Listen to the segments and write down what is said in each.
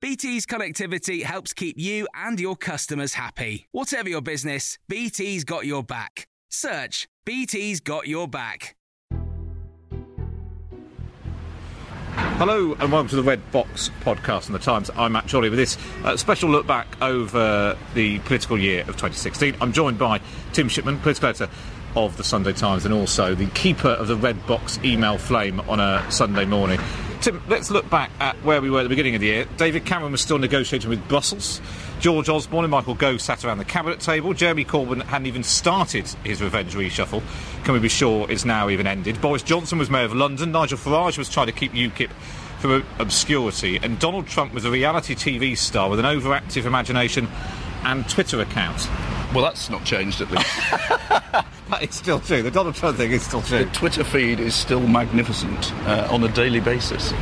BT's connectivity helps keep you and your customers happy. Whatever your business, BT's got your back. Search BT's got your back. Hello and welcome to the Red Box podcast on the Times. I'm Matt Chorley with this uh, special look back over the political year of 2016. I'm joined by Tim Shipman, political editor of the Sunday Times, and also the keeper of the Red Box email flame on a Sunday morning. Tim, let's look back at where we were at the beginning of the year. David Cameron was still negotiating with Brussels. George Osborne and Michael Gove sat around the cabinet table. Jeremy Corbyn hadn't even started his revenge reshuffle. Can we be sure it's now even ended? Boris Johnson was mayor of London. Nigel Farage was trying to keep UKIP from obscurity. And Donald Trump was a reality TV star with an overactive imagination and Twitter account. Well, that's not changed at least. is still true. The Donald Trump thing is still true. The Twitter feed is still magnificent uh, on a daily basis.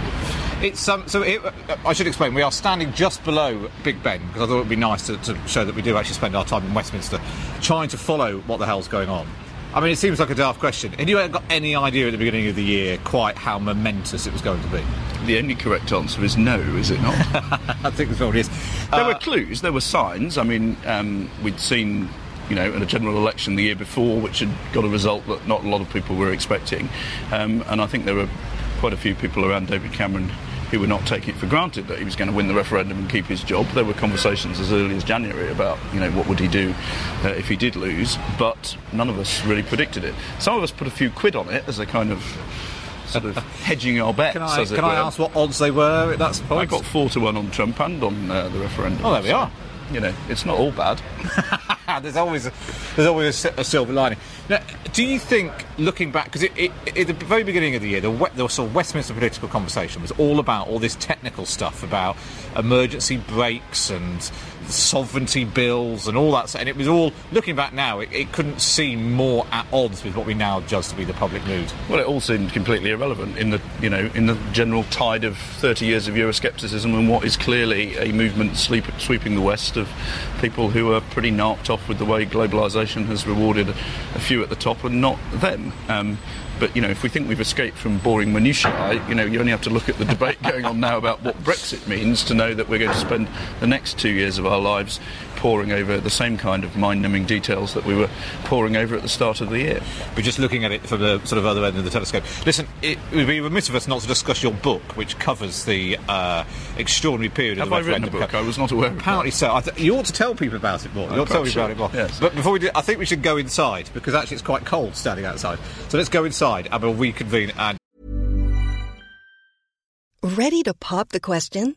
It's um, so it, I should explain. We are standing just below Big Ben because I thought it would be nice to, to show that we do actually spend our time in Westminster, trying to follow what the hell's going on. I mean, it seems like a daft question. Had you got any idea at the beginning of the year quite how momentous it was going to be? The only correct answer is no, is it not? I think that's probably is. There uh, were clues, there were signs. I mean, um, we'd seen you know, in a general election the year before, which had got a result that not a lot of people were expecting. Um, and I think there were quite a few people around David Cameron who were not taking it for granted that he was going to win the referendum and keep his job. There were conversations as early as January about, you know, what would he do uh, if he did lose, but none of us really predicted it. Some of us put a few quid on it as a kind of sort of hedging our bets. Can I, can I ask what odds they were at that point? I got four to one on Trump and on uh, the referendum. Oh, there we so, are. You know, it's not all bad. there's always a, there's always a, a silver lining. Now, do you think, looking back, because at the very beginning of the year, the, the sort of Westminster political conversation was all about all this technical stuff about emergency brakes and sovereignty bills and all that. And it was all looking back now, it, it, couldn't seem more at odds with what we now judge to be the public mood. Well, it all seemed completely irrelevant in the you know in the general tide of 30 years of Euroscepticism and what is clearly a movement sleep, sweeping the West of people who are pretty narked off with the way globalisation has rewarded a, few at the top and not them. Um, but you know, if we think we've escaped from boring minutiae, you know, you only have to look at the debate going on now about what Brexit means to know that we're going to spend the next two years of our lives poring over the same kind of mind-numbing details that we were poring over at the start of the year. We're just looking at it from the sort of other end of the telescope. Listen, it would be remiss of us not to discuss your book, which covers the uh, extraordinary period Have of the I referendum. written a book? I was not aware. Apparently so. Th- you ought to tell people about it more. You ought to tell people about it more. Yes. But before we do, I think we should go inside because actually it's quite cold standing outside. So let's go inside and we'll reconvene and. Ready to pop the question?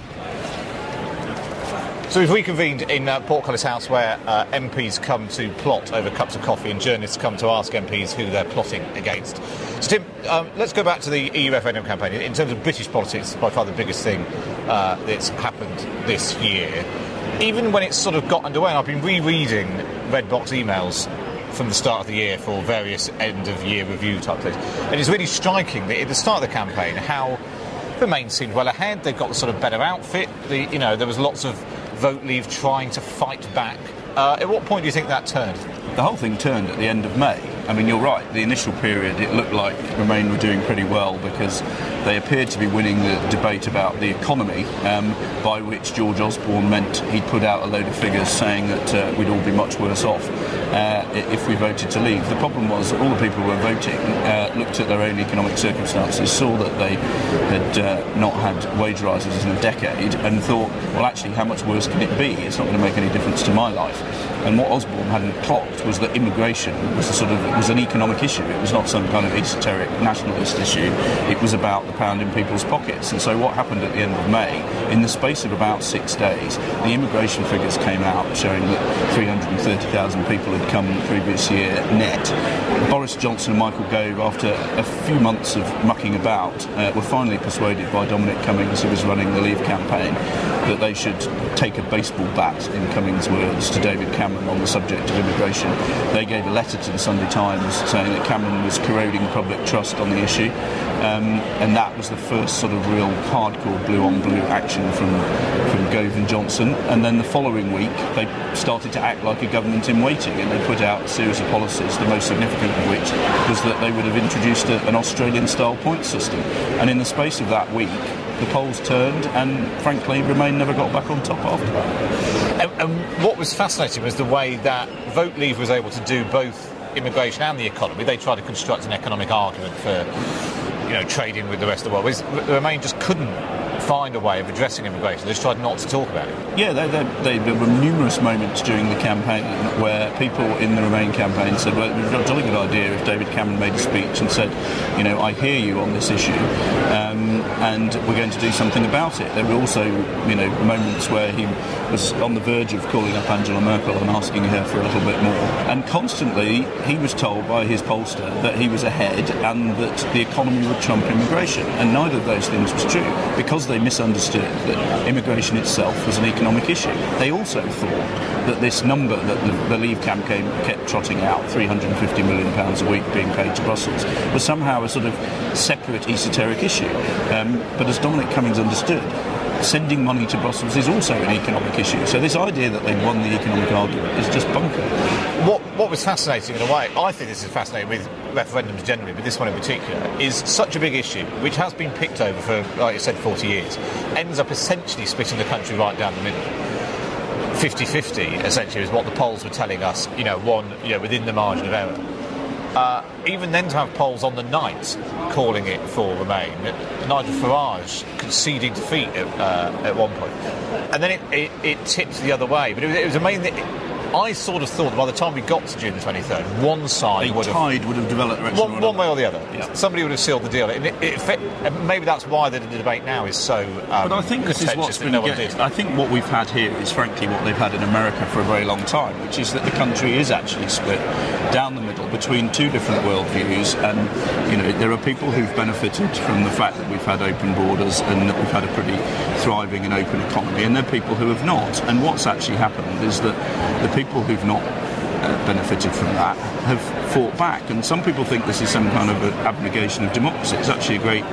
So we've reconvened in uh, Portcullis House where uh, MPs come to plot over cups of coffee and journalists come to ask MPs who they're plotting against. So Tim, um, let's go back to the EU referendum campaign. In terms of British politics, by far the biggest thing uh, that's happened this year. Even when it's sort of got underway, and I've been rereading Red Box emails from the start of the year for various end of year review type things, and it's really striking that at the start of the campaign how the Remain seemed well ahead. They've got the sort of better outfit. The, you know, there was lots of vote leave trying to fight back. Uh, at what point do you think that turned? The whole thing turned at the end of May. I mean, you're right. The initial period, it looked like Remain were doing pretty well because they appeared to be winning the debate about the economy, um, by which George Osborne meant he'd put out a load of figures saying that uh, we'd all be much worse off uh, if we voted to leave. The problem was that all the people who were voting uh, looked at their own economic circumstances, saw that they had uh, not had wage rises in a decade, and thought, well, actually, how much worse can it be? It's not going to make any difference to my life. And what Osborne hadn't clocked was that immigration was a sort of was an economic issue. It was not some kind of esoteric nationalist issue. It was about the pound in people's pockets. And so what happened at the end of May, in the space of about six days, the immigration figures came out showing that 330,000 people had come the previous year net. Boris Johnson and Michael Gove, after a few months of mucking about, uh, were finally persuaded by Dominic Cummings, who was running the Leave campaign, that they should take a baseball bat, in Cummings' words, to David Cameron on the subject of immigration. They gave a letter to the Sunday Times saying that Cameron was corroding public trust on the issue, um, and that was the first sort of real hardcore blue on blue action from, from Gove and Johnson. And then the following week, they started to act like a government in waiting, and they put out a series of policies, the most significant of which was that they would have introduced a, an Australian style point system. And in the space of that week, the polls turned, and frankly, Remain never got back on top after that. And, what was fascinating was the way that Vote Leave was able to do both immigration and the economy. They tried to construct an economic argument for, you know, trading with the rest of the world. Whereas Remain just couldn't find a way of addressing immigration. They just tried not to talk about it. Yeah, they, they, they, there were numerous moments during the campaign where people in the Remain campaign said, well, it would be a jolly good idea if David Cameron made a speech and said, you know, I hear you on this issue, um, and we're going to do something about it. There were also, you know, moments where he was on the verge of calling up Angela Merkel and asking her for a little bit more. And constantly, he was told by his pollster that he was ahead and that the economy would trump immigration. And neither of those things was true because they misunderstood that immigration itself was an economic issue. They also thought that this number that the, Leave campaign kept trotting out, 350 million pounds a week being paid to Brussels, was somehow a sort of separate esoteric issue. Um, but as Dominic Cummings understood, sending money to Brussels is also an economic issue. So this idea that they'd won the economic argument is just bunker. What, what was fascinating in a way, I think this is fascinating with referendums generally, but this one in particular, is such a big issue, which has been picked over for, like I said, 40 years, ends up essentially splitting the country right down the middle. 50-50 essentially is what the polls were telling us, you know, one, you know, within the margin of error. Uh, even then to have polls on the night calling it for Remain, Nigel Farage conceding defeat at, uh, at one point. And then it, it, it tipped the other way. But it was, it was amazing that I sort of thought that by the time we got to June the 23rd, one side A would have would have developed one, one way or the other. Yeah. Somebody would have sealed the deal. It, it, fit- maybe that's why the, the debate now is so. Um, But I think this is what's been no get- I think what we've had here is frankly what they've had in America for a very long time, which is that the country is actually split down the middle between two different worldviews, and you know there are people who've benefited from the fact that we've had open borders and that we've had a pretty thriving and open economy, and there are people who have not. And what's actually happened is that the people who've not uh, benefited from that have fought back. And some people think this is some kind of an abnegation of democracy. It's actually a great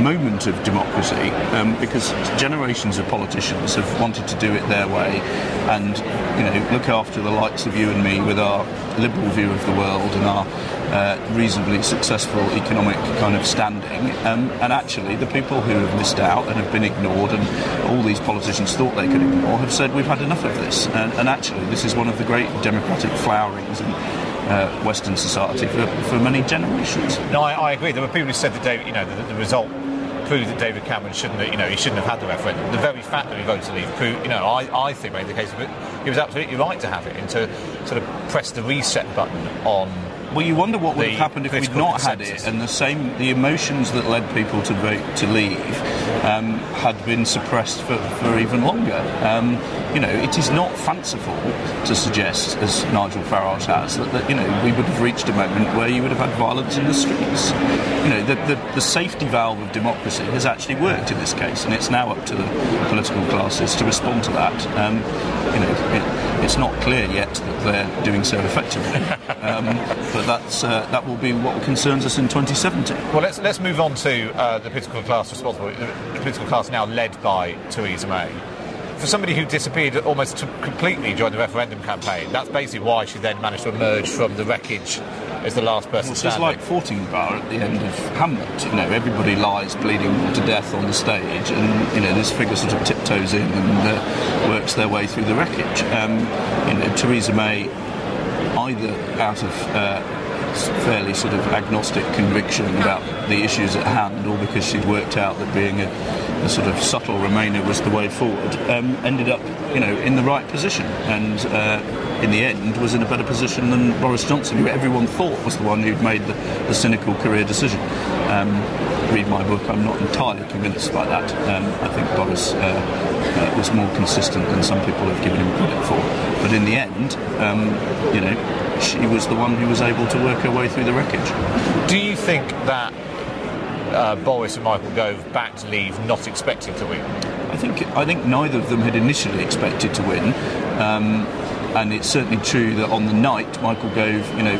moment of democracy um, because generations of politicians have wanted to do it their way and you know look after the likes of you and me with our liberal view of the world and our uh, reasonably successful economic kind of standing. Um, and actually, the people who have missed out and have been ignored, and all these politicians thought they could ignore, have said we've had enough of this. And, and actually, this is one of the great democratic flowerings in uh, Western society for, for many generations. No, I, I, agree. There were people who said that David, you know, the, the result proved that David Cameron shouldn't, have, you know, he shouldn't have had the referendum. The very fact that he voted to leave proved, you know, I, I think made the case of it. He was absolutely right to have it and to sort of press the reset button on well, you wonder what would have happened if we'd not had it, and the same, the emotions that led people to vote to leave um, had been suppressed for, for even longer. Um, you know, it is not fanciful to suggest, as Nigel Farage has, that, that, you know we would have reached a moment where you would have had violence in the streets. You know, the, the, the safety valve of democracy has actually worked in this case, and it's now up to the political classes to respond to that. Um, you know, it, it's not clear yet that they're doing so effectively. That's uh, that will be what concerns us in 2070. Well, let's let's move on to uh, the political class responsible. The political class now led by Theresa May. For somebody who disappeared almost completely during the referendum campaign, that's basically why she then managed to emerge from the wreckage as the last person well, standing. It's like Fortinbras at the end of Hamlet. You know, everybody lies bleeding to death on the stage, and you know this figure sort of tiptoes in and uh, works their way through the wreckage. Um, you know, Theresa May either out of uh, fairly sort of agnostic conviction about the issues at hand, or because she'd worked out that being a, a sort of subtle Remainer was the way forward, um, ended up, you know, in the right position, and uh, in the end was in a better position than Boris Johnson, who everyone thought was the one who'd made the, the cynical career decision. Um, read my book, I'm not entirely convinced by that. Um, I think Boris uh, uh, was more consistent than some people have given him credit for. But in the end, um, you know, she was the one who was able to work her way through the wreckage. Do you think that uh, Boris and Michael Gove backed leave not expecting to win? I think I think neither of them had initially expected to win. Um, and it's certainly true that on the night, Michael Gove, you know,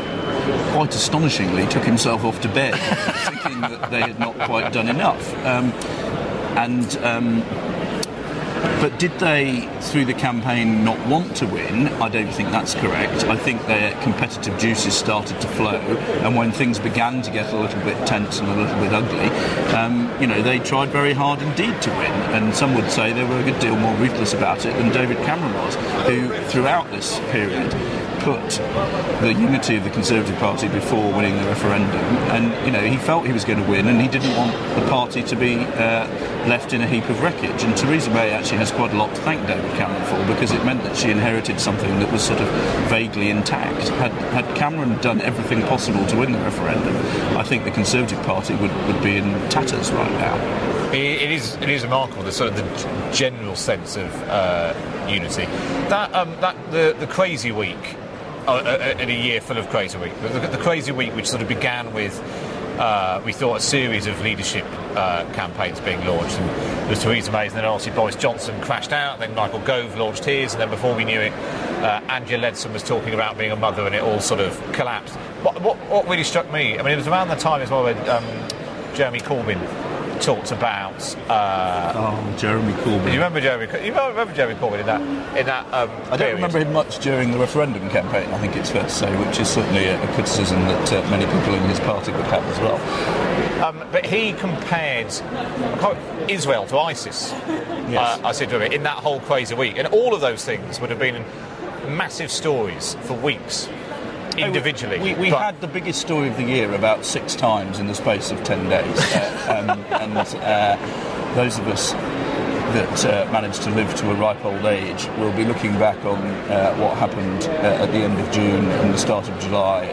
quite astonishingly took himself off to bed, thinking that they had not quite done enough. Um, and um, but did they, through the campaign, not want to win? I don't think that's correct. I think their competitive juices started to flow, and when things began to get a little bit tense and a little bit ugly, um, you know, they tried very hard indeed to win. And some would say they were a good deal more ruthless about it than David Cameron was, who, throughout this period, put the unity of the Conservative Party before winning the referendum. And, you know, he felt he was going to win and he didn't want the party to be uh, left in a heap of wreckage. And Theresa May actually has quite a lot to thank David Cameron for because it meant that she inherited something that was sort of vaguely intact. Had, had Cameron done everything possible to win the referendum, I think the Conservative Party would, would be in tatters right now. It is, it is remarkable the sort of the general sense of uh, unity. That um, that the the crazy week in a year full of Crazy Week. The, Crazy Week, which sort of began with, uh, we thought, a series of leadership uh, campaigns being launched. And it was Theresa May, and then obviously Boris Johnson crashed out, then Michael Gove launched his, and then before we knew it, uh, Andrea Leadsom was talking about being a mother, and it all sort of collapsed. What, what, what really struck me, I mean, it was around the time as well when um, Jeremy Corbyn talked about. Uh, oh, Jeremy Corbyn. You remember Jeremy? You remember Jeremy Corbyn in that? In that. Um, I don't period? remember him much during the referendum campaign. I think it's fair to say, which is certainly a, a criticism that uh, many people in his party would have as well. Um, but he compared Israel to ISIS. Yes. Uh, I said to him in that whole crazy week, and all of those things would have been massive stories for weeks individually. We, we had the biggest story of the year about six times in the space of 10 days. uh, um, and uh, those of us that uh, managed to live to a ripe old age will be looking back on uh, what happened uh, at the end of June and the start of July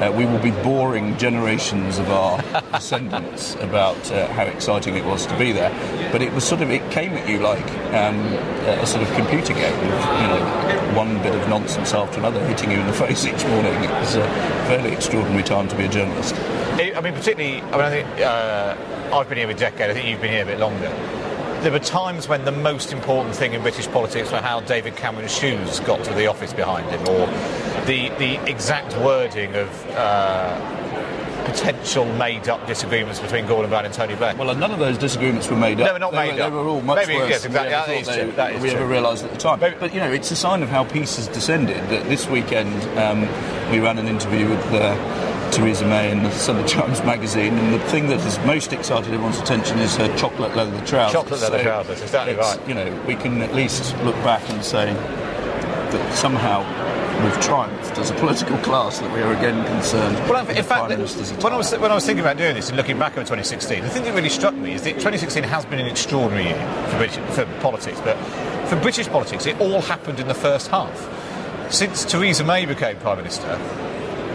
uh, we will be boring generations of our descendants about uh, how exciting it was to be there. But it was sort of, it came at you like um, a sort of computer game with, you know, one bit of nonsense after another hitting you in the face each morning. It was a fairly extraordinary time to be a journalist. I mean, particularly, I mean, I think uh, I've been here a decade, I think you've been here a bit longer there were times when the most important thing in British politics were how David Cameron's shoes got to the office behind him, or the the exact wording of uh, potential made-up disagreements between Gordon Brown and Tony Blair. Well, none of those disagreements were made up. They were not made were, up. They were all much Maybe, worse yes, than exactly. we ever, That is thought they- true. That is we ever realised at the time. Maybe- But, you know, it's a sign of how peace has descended that this weekend um, we ran an interview with uh, Theresa May in the Sunday Times magazine, and the thing that has most excited everyone's attention is her chocolate leather trousers. Chocolate leather trousers, exactly right. You know, we can at least look back and say that somehow we've triumphed as a political class, that we are again concerned Well, with in the fact, Minister's when I, was, when I was thinking about doing this and looking back over 2016, the thing that really struck me is that 2016 has been an extraordinary year for, British, for politics, but for British politics, it all happened in the first half. Since Theresa May became Prime Minister,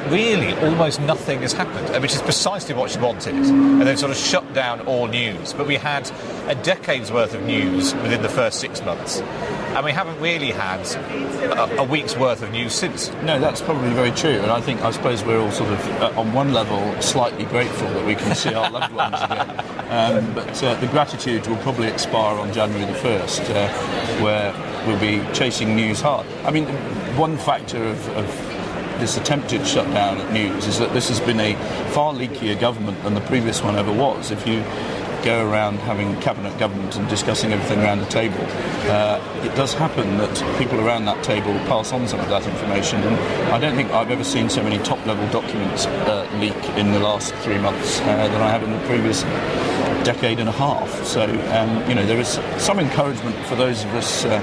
really almost nothing has happened, which is precisely what she wanted. And they've sort of shut down all news. But we had a decade's worth of news within the first six months. And we haven't really had a, a week's worth of news since. No, that's probably very true, and I think I suppose we're all sort of uh, on one level slightly grateful that we can see our loved ones again. Um, but uh, the gratitude will probably expire on January the first, uh, where we'll be chasing news hard. I mean, one factor of, of this attempted shutdown at news is that this has been a far leakier government than the previous one ever was. If you go around having cabinet government and discussing everything around the table, uh, it does happen that people around that table pass on some of that information. And I don't think I've ever seen so many top-level documents uh, leak in the last three months uh, than I have in the previous decade and a half. So, um, you know, there is some encouragement for those of us. Uh,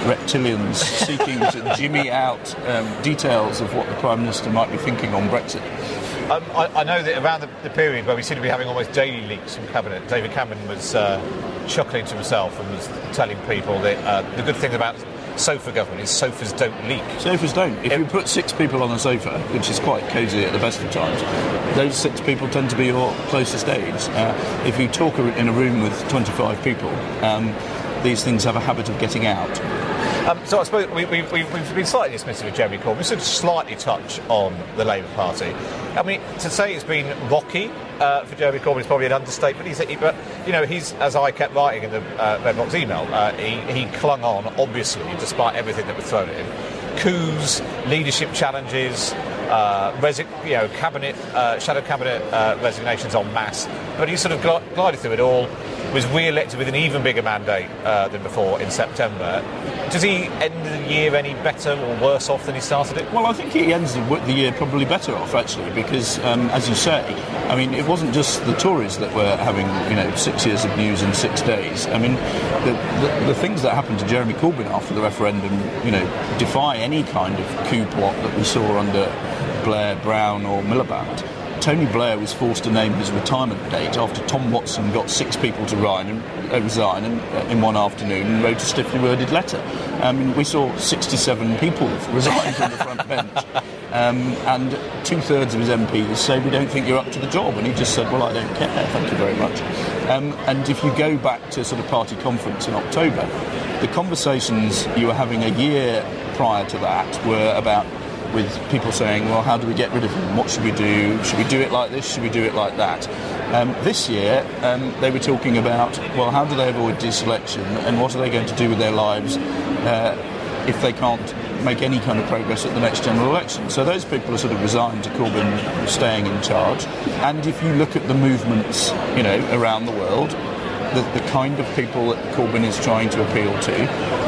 reptilians seeking to jimmy out um, details of what the Prime Minister might be thinking on Brexit. Um, I, I know that around the, the period where we seem to be having almost daily leaks from cabinet, David Cameron was uh, chuckling to himself and was telling people that uh, the good thing about sofa government is sofas don't leak. Sofas don't. If you put six people on a sofa, which is quite cosy at the best of times, those six people tend to be your closest aides. Uh, if you talk in a room with 25 people, um, these things have a habit of getting out. Um, so I suppose we, we, we, we've been slightly dismissive of Jeremy Corbyn. We should slightly touch on the Labour Party. I mean, to say it's been rocky uh, for Jeremy Corbyn is probably an understatement. He's, he, but you know, he's as I kept writing in the uh, Red Box email, uh, he, he clung on obviously despite everything that was thrown at him. Coups, leadership challenges, uh, resi- you know, cabinet, uh, shadow cabinet uh, resignations en masse. But he sort of gl- glided through it all. Was re-elected with an even bigger mandate uh, than before in September. Does he end the year any better or worse off than he started it? Well, I think he ends the, year probably better off, actually, because, um, as you say, I mean, it wasn't just the Tories that were having, you know, six years of news in six days. I mean, the, the, the things that happened to Jeremy Corbyn after the referendum, you know, defy any kind of coup plot that we saw under Blair, Brown, or Miliband. Tony Blair was forced to name his retirement date after Tom Watson got six people to resign and, uh, resign uh, in one afternoon and wrote a stiffly worded letter. I mean, we saw 67 people resign from the front bench. Um, and two thirds of his MPs say we don't think you're up to the job, and he just said, "Well, I don't care, thank you very much." Um, and if you go back to sort of party conference in October, the conversations you were having a year prior to that were about with people saying, well, how do we get rid of him? What should we do? Should we do it like this? Should we do it like that? Um, this year, um, they were talking about, well, how do they avoid deselection and what are they going to do with their lives uh, if they can't make any kind of progress at the next general election? So those people are sort of resigned to Corbyn staying in charge. And if you look at the movements, you know, around the world, the, the kind of people that Corbyn is trying to appeal to,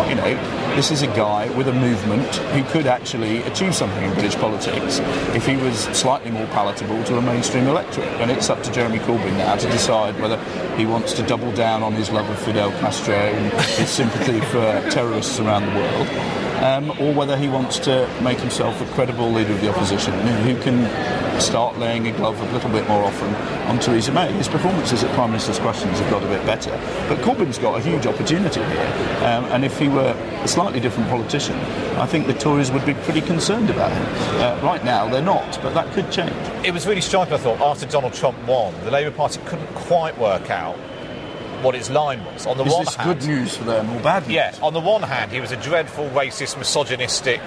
you know, this is a guy with a movement who could actually achieve something in British politics if he was slightly more palatable to a mainstream electorate. And it's up to Jeremy Corbyn now to decide whether he wants to double down on his love of Fidel Castro and his sympathy for terrorists around the world. Um, or whether he wants to make himself a credible leader of the opposition who can start laying a glove a little bit more often on Theresa May. His performances at Prime Minister's Questions have got a bit better, but Corbyn's got a huge opportunity here. Um, and if he were a slightly different politician, I think the Tories would be pretty concerned about him. Uh, right now, they're not, but that could change. It was really striking, I thought, after Donald Trump won, the Labour Party couldn't quite work out what its line was. On the Is one this hand, good news for them or bad news? Yeah, on the one hand, he was a dreadful, racist, misogynistic,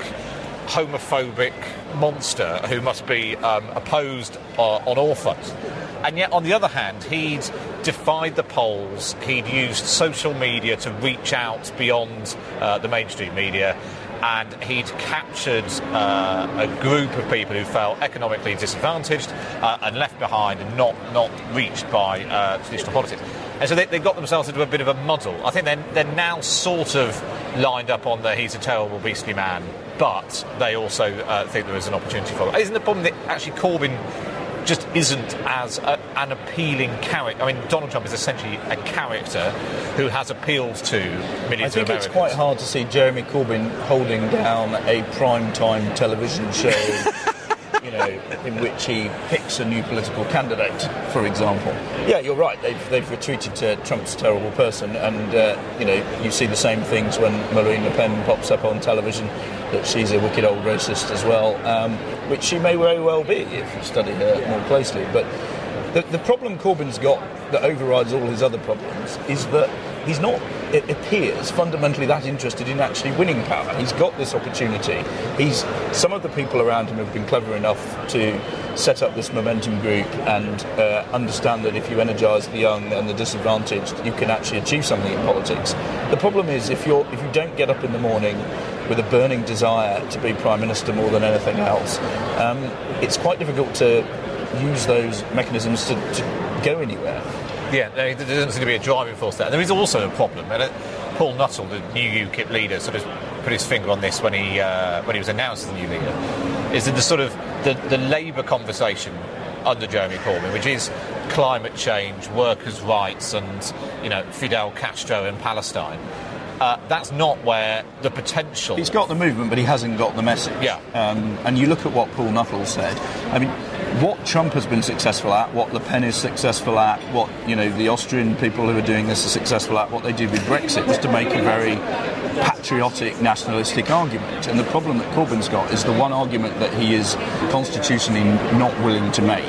homophobic monster who must be um, opposed uh, on all fronts. And yet, on the other hand, he'd defied the polls, he'd used social media to reach out beyond uh, the mainstream media. and he'd captured uh, a group of people who felt economically disadvantaged uh, and left behind and not, not reached by uh, traditional politics. And so they, they, got themselves into a bit of a muddle. I think they're, they're now sort of lined up on the he's a terrible, beastly man, but they also uh, think there is an opportunity for it. Isn't the problem that actually Corbyn just isn't as a, an appealing character. I mean, Donald Trump is essentially a character who has appealed to millions I think it's quite hard to see Jeremy Corbyn holding down a prime time television show. you know, in which he picks a new political candidate, for example. Yeah, you're right. They've, they've retreated to Trump's terrible person, and uh, you know, you see the same things when Marine Le Pen pops up on television that she's a wicked old racist as well, um, which she may very well be if you study her more closely. But the, the problem Corbyn's got that overrides all his other problems is that he's not, it appears, fundamentally that interested in actually winning power. He's got this opportunity. He's some of the people around him have been clever enough to set up this momentum group and uh, understand that if you energise the young and the disadvantaged, you can actually achieve something in politics. The problem is if you're if you don't get up in the morning with a burning desire to be prime minister more than anything else, um, it's quite difficult to use those mechanisms to, to go anywhere. Yeah, there doesn't seem to be a driving force there. There is also a problem. And Paul Nuttall, the new UKIP leader, sort of put his finger on this when he uh, when he was announced as the new leader. Is that the sort of the, the Labour conversation under Jeremy Corbyn, which is climate change, workers' rights, and you know Fidel Castro in Palestine. Uh, that's not where the potential. He's got the movement, but he hasn't got the message. Yeah. Um, and you look at what Paul Nuttall said. I mean, what Trump has been successful at, what Le Pen is successful at, what you know the Austrian people who are doing this are successful at, what they did with Brexit was to make a very patriotic, nationalistic argument. And the problem that Corbyn's got is the one argument that he is constitutionally not willing to make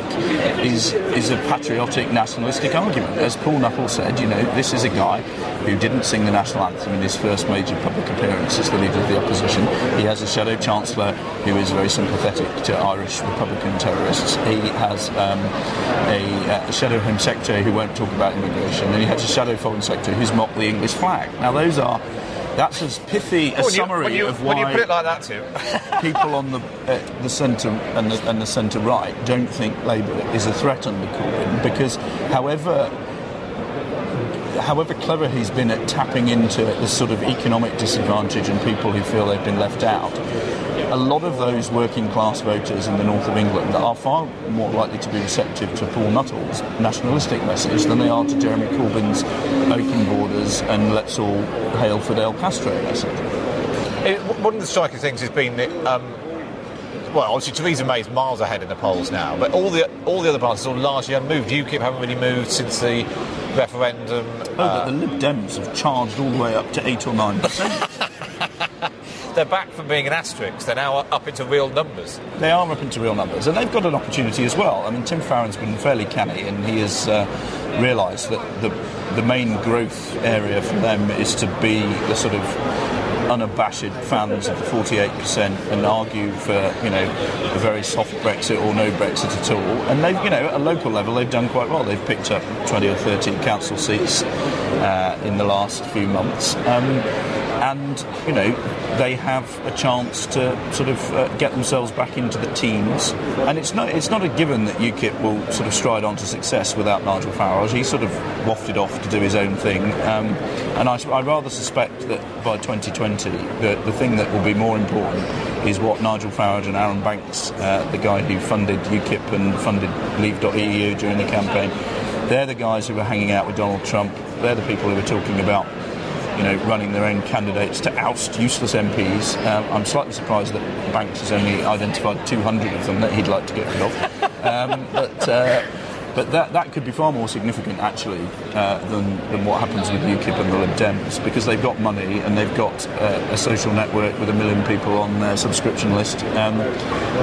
is is a patriotic, nationalistic argument. As Paul Nuttall said, you know, this is a guy who didn't sing the national anthem in his first major public appearance as the leader of the opposition. He has a shadow chancellor who is very sympathetic to Irish Republican terrorists. He has um, a, a, shadow Home Secretary who won't talk about immigration, and he has a shadow Foreign Secretary who's mocked the English flag. Now, those are that's as pithy a summary you, you, of why when you put it like that, too. people on the uh, the centre and the, and the centre right don't think Labour is a threat under Corbyn because, however however clever he's been at tapping into this sort of economic disadvantage and people who feel they've been left out, a lot of those working class voters in the north of England are far more likely to be receptive to Paul Nuttall's nationalistic message than they are to Jeremy Corbyn's open borders and let's all hail Fidel Castro message. One of the striking things has been that. Um, well, obviously Theresa May's miles ahead in the polls now, but all the all the other parties are largely unmoved. UKIP haven't really moved since the referendum. Oh, uh, but the Lib Dems have charged all the way up to eight or nine percent. they're back from being an asterisk. They're now up into real numbers. They are up into real numbers, and they've got an opportunity as well. I mean, Tim Farron's been fairly canny, and he has uh, realised that the the main growth area for them is to be the sort of unabashed fans of the 48% and argue for you know a very soft Brexit or no Brexit at all. And they've you know, at a local level, they've done quite well. They've picked up 20 or 30 council seats uh, in the last few months. Um, and you know they have a chance to sort of uh, get themselves back into the teams. And it's not it's not a given that UKIP will sort of stride on to success without Nigel Farage. He sort of wafted off to do his own thing, um, and I, I, rather suspect that by 2020, the the thing that will be more important is what Nigel Farage and Arron Banks, uh, the guy who funded UKIP and funded Leave.eu during the campaign. They're the guys who were hanging out with Donald Trump. They're the people who were talking about you know, running their own candidates to oust useless MPs. Um, I'm slightly surprised that Banks has only identified 200 of them that he'd like to get rid of. Um, but uh, but that, that could be far more significant, actually, uh, than, than what happens with UKIP and the Lib Dems, because they've got money and they've got uh, a social network with a million people on their subscription list. Um,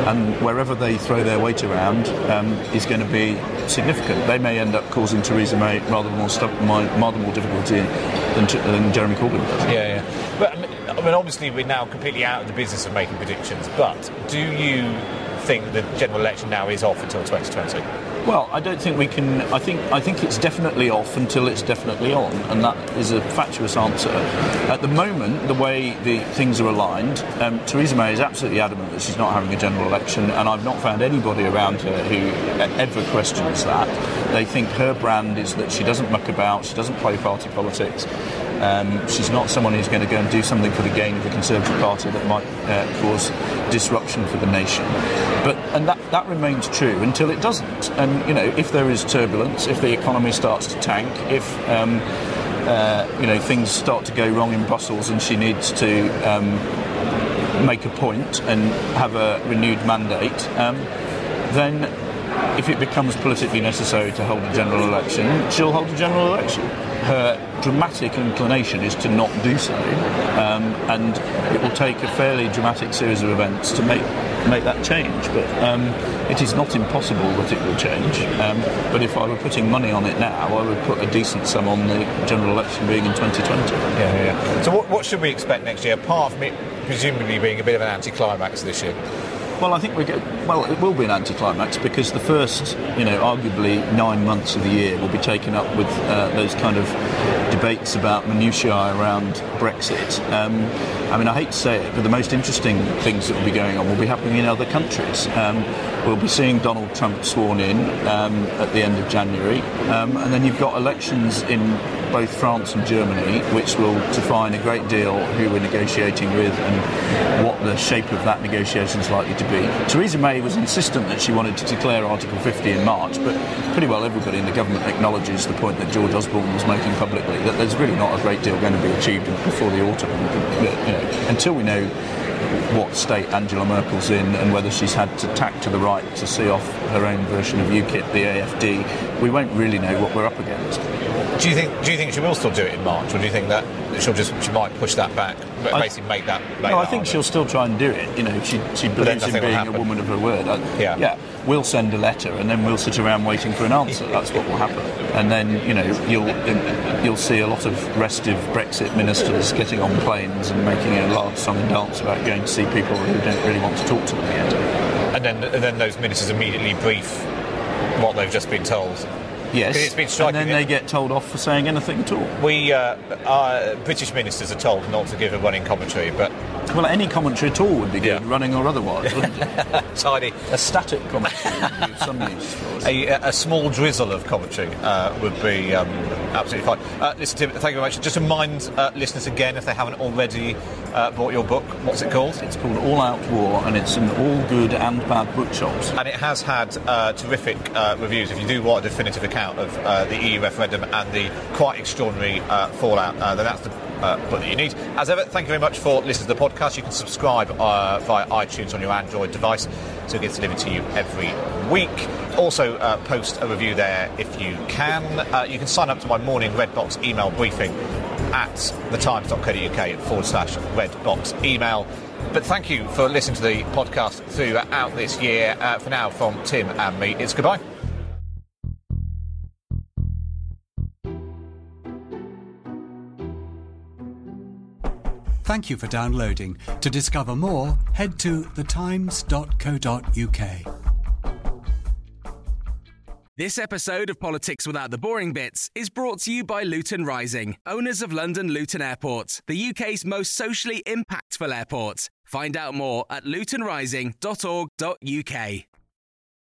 and wherever they throw their weight around um, is going to be significant. They may end up causing Theresa May rather more, stuff, rather more difficulty than, than Jeremy Corbyn does. Yeah, yeah. But I mean, obviously, we're now completely out of the business of making predictions, but do you think the general election now is off until 2020? Well, I don't think we can. I think I think it's definitely off until it's definitely on, and that is a fatuous answer. At the moment, the way the things are aligned, um, Theresa May is absolutely adamant that she's not having a general election, and I've not found anybody around her who ever questions that. They think her brand is that she doesn't muck about, she doesn't play party politics. Um, she's not someone who's going to go and do something for the gain of the Conservative Party that might uh, cause disruption for the nation. But and that, that remains true until it doesn't. And you know, if there is turbulence, if the economy starts to tank, if um, uh, you know things start to go wrong in Brussels, and she needs to um, make a point and have a renewed mandate, um, then if it becomes politically necessary to hold a general election, she'll hold a general election her dramatic inclination is to not do so, um, and it will take a fairly dramatic series of events to make make that change. But um, it is not impossible that it will change. Um, but if I were putting money on it now, I would put a decent sum on the general election being in 2020. Yeah, yeah. So what, what should we expect next year, apart from it presumably being a bit of an anticlimax this year? Well, I think we get. Well, it will be an anticlimax because the first, you know, arguably nine months of the year will be taken up with uh, those kind of debates about minutiae around Brexit. Um, I mean, I hate to say it, but the most interesting things that will be going on will be happening in other countries. Um, we'll be seeing Donald Trump sworn in um, at the end of January, um, and then you've got elections in both France and Germany, which will define a great deal who we're negotiating with and what the shape of that negotiation is likely to be. Theresa May was insistent that she wanted to declare Article 50 in March, but pretty well everybody in the government acknowledges the point that George Osborne was making publicly that there's really not a great deal going to be achieved before the autumn. You know, until we know what state Angela Merkel's in and whether she's had to tack to the right to see off her own version of UKIP, the AFD, we won't really know what we're up against. Do you think? Do you think she will still do it in March, or do you think that she'll just she might push that back, but basically make that? Make no, that I think harder? she'll still try and do it. You know, she she believes in being a woman of her word. I- Yeah. yeah. We'll send a letter, and then we'll sit around waiting for an answer. That's what will happen. And then you know you'll you'll see a lot of restive Brexit ministers getting on planes and making a large song and dance about going to see people who don't really want to talk to them yet. and then and then those ministers immediately brief what they've just been told. Yes. It's been and then they get told off for saying anything at all. We uh, our British ministers are told not to give a running commentary, but Well, any commentary at all would be good, Yeah. running or otherwise, wouldn't it? tiny A static commentary would be of some use for us. a, a small drizzle of commentary uh, would be um, absolutely fine. Uh, listen, Tim, thank you very much. Just remind uh, listeners again, if they haven't already uh, bought your book, what's it called? It's called All Out War, and it's in all good and bad bookshops. And it has had uh, terrific uh, reviews. If you do want a definitive account of uh, the EU referendum and the quite extraordinary uh, fallout, uh, then that's the uh, that you need. As ever, thank you very much for listening to the podcast. You can subscribe uh, via iTunes on your Android device, so it gets delivered to you every week. Also, uh, post a review there if you can. Uh, you can sign up to my morning Redbox email briefing at thetimes.co.uk forward slash redbox email. But thank you for listening to the podcast throughout this year. Uh, for now, from Tim and me, it's goodbye. Thank you for downloading. To discover more, head to thetimes.co.uk. This episode of Politics Without the Boring Bits is brought to you by Luton Rising, owners of London Luton Airport, the UK's most socially impactful airport. Find out more at lutonrising.org.uk.